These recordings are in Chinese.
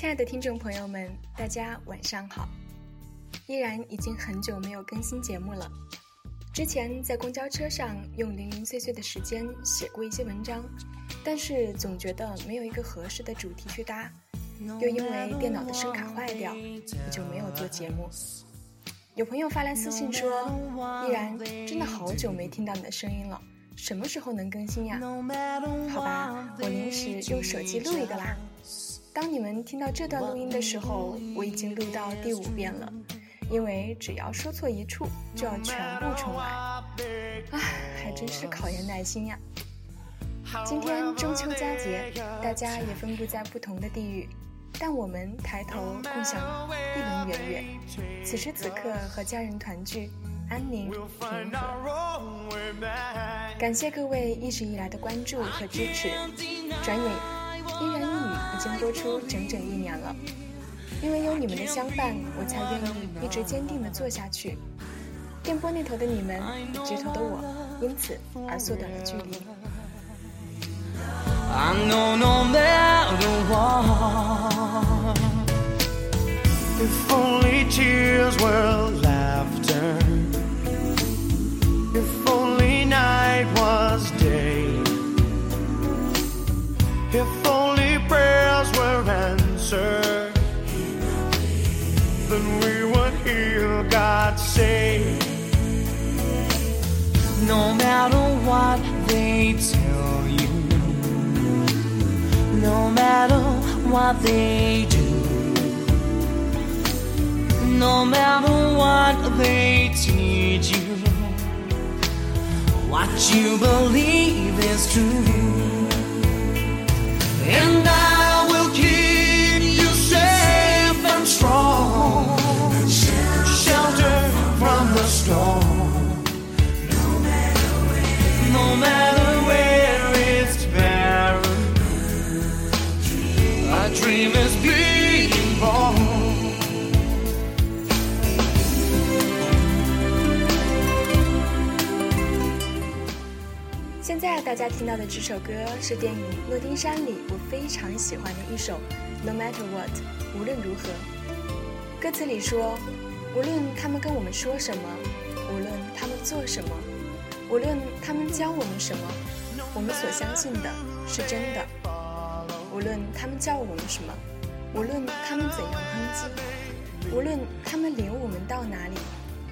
亲爱的听众朋友们，大家晚上好！依然已经很久没有更新节目了。之前在公交车上用零零碎碎的时间写过一些文章，但是总觉得没有一个合适的主题去搭，又因为电脑的声卡坏掉，也就没有做节目。有朋友发来私信说：“依然真的好久没听到你的声音了，什么时候能更新呀？”好吧，我临时用手机录一个啦。当你们听到这段录音的时候，我已经录到第五遍了，因为只要说错一处，就要全部重来。唉，还真是考验耐心呀。今天中秋佳节，大家也分布在不同的地域，但我们抬头共享一轮圆月。此时此刻和家人团聚，安宁平和。感谢各位一直以来的关注和支持。转眼。一人一语已已经播出整整一年了，因为有你们的相伴，我才愿意一直坚定地做下去。电波那头的你们，这头的我，因此而缩短了距离。Then we would hear God say. No matter what they tell you, no matter what they do, no matter what they teach you, what you believe is true. 大家听到的这首歌是电影《诺丁山》里我非常喜欢的一首《No Matter What》，无论如何。歌词里说，无论他们跟我们说什么，无论他们做什么，无论他们教我们什么，我们所相信的是真的。无论他们叫我们什么，无论他们怎样抨击，无论他们领我们到哪里，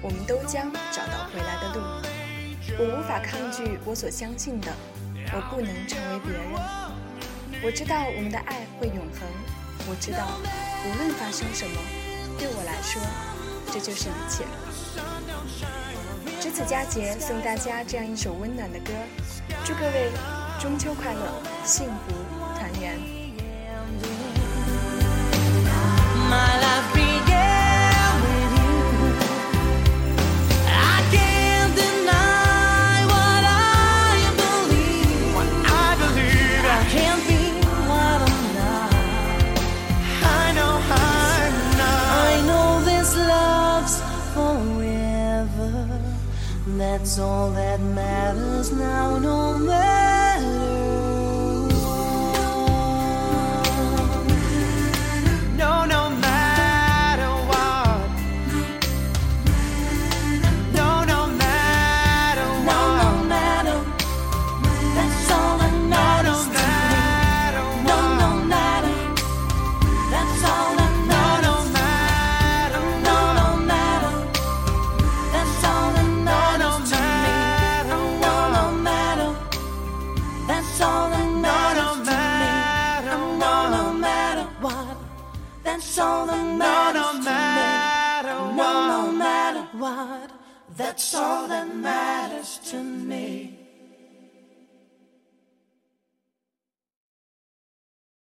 我们都将找到回来的路。我无法抗拒我所相信的，我不能成为别人。我知道我们的爱会永恒，我知道无论发生什么，对我来说，这就是一切。值此佳节，送大家这样一首温暖的歌，祝各位中秋快乐，幸福团圆。That's all that matters now, no matter That's all that matters to me. No, no matter what. That's all that matters to me.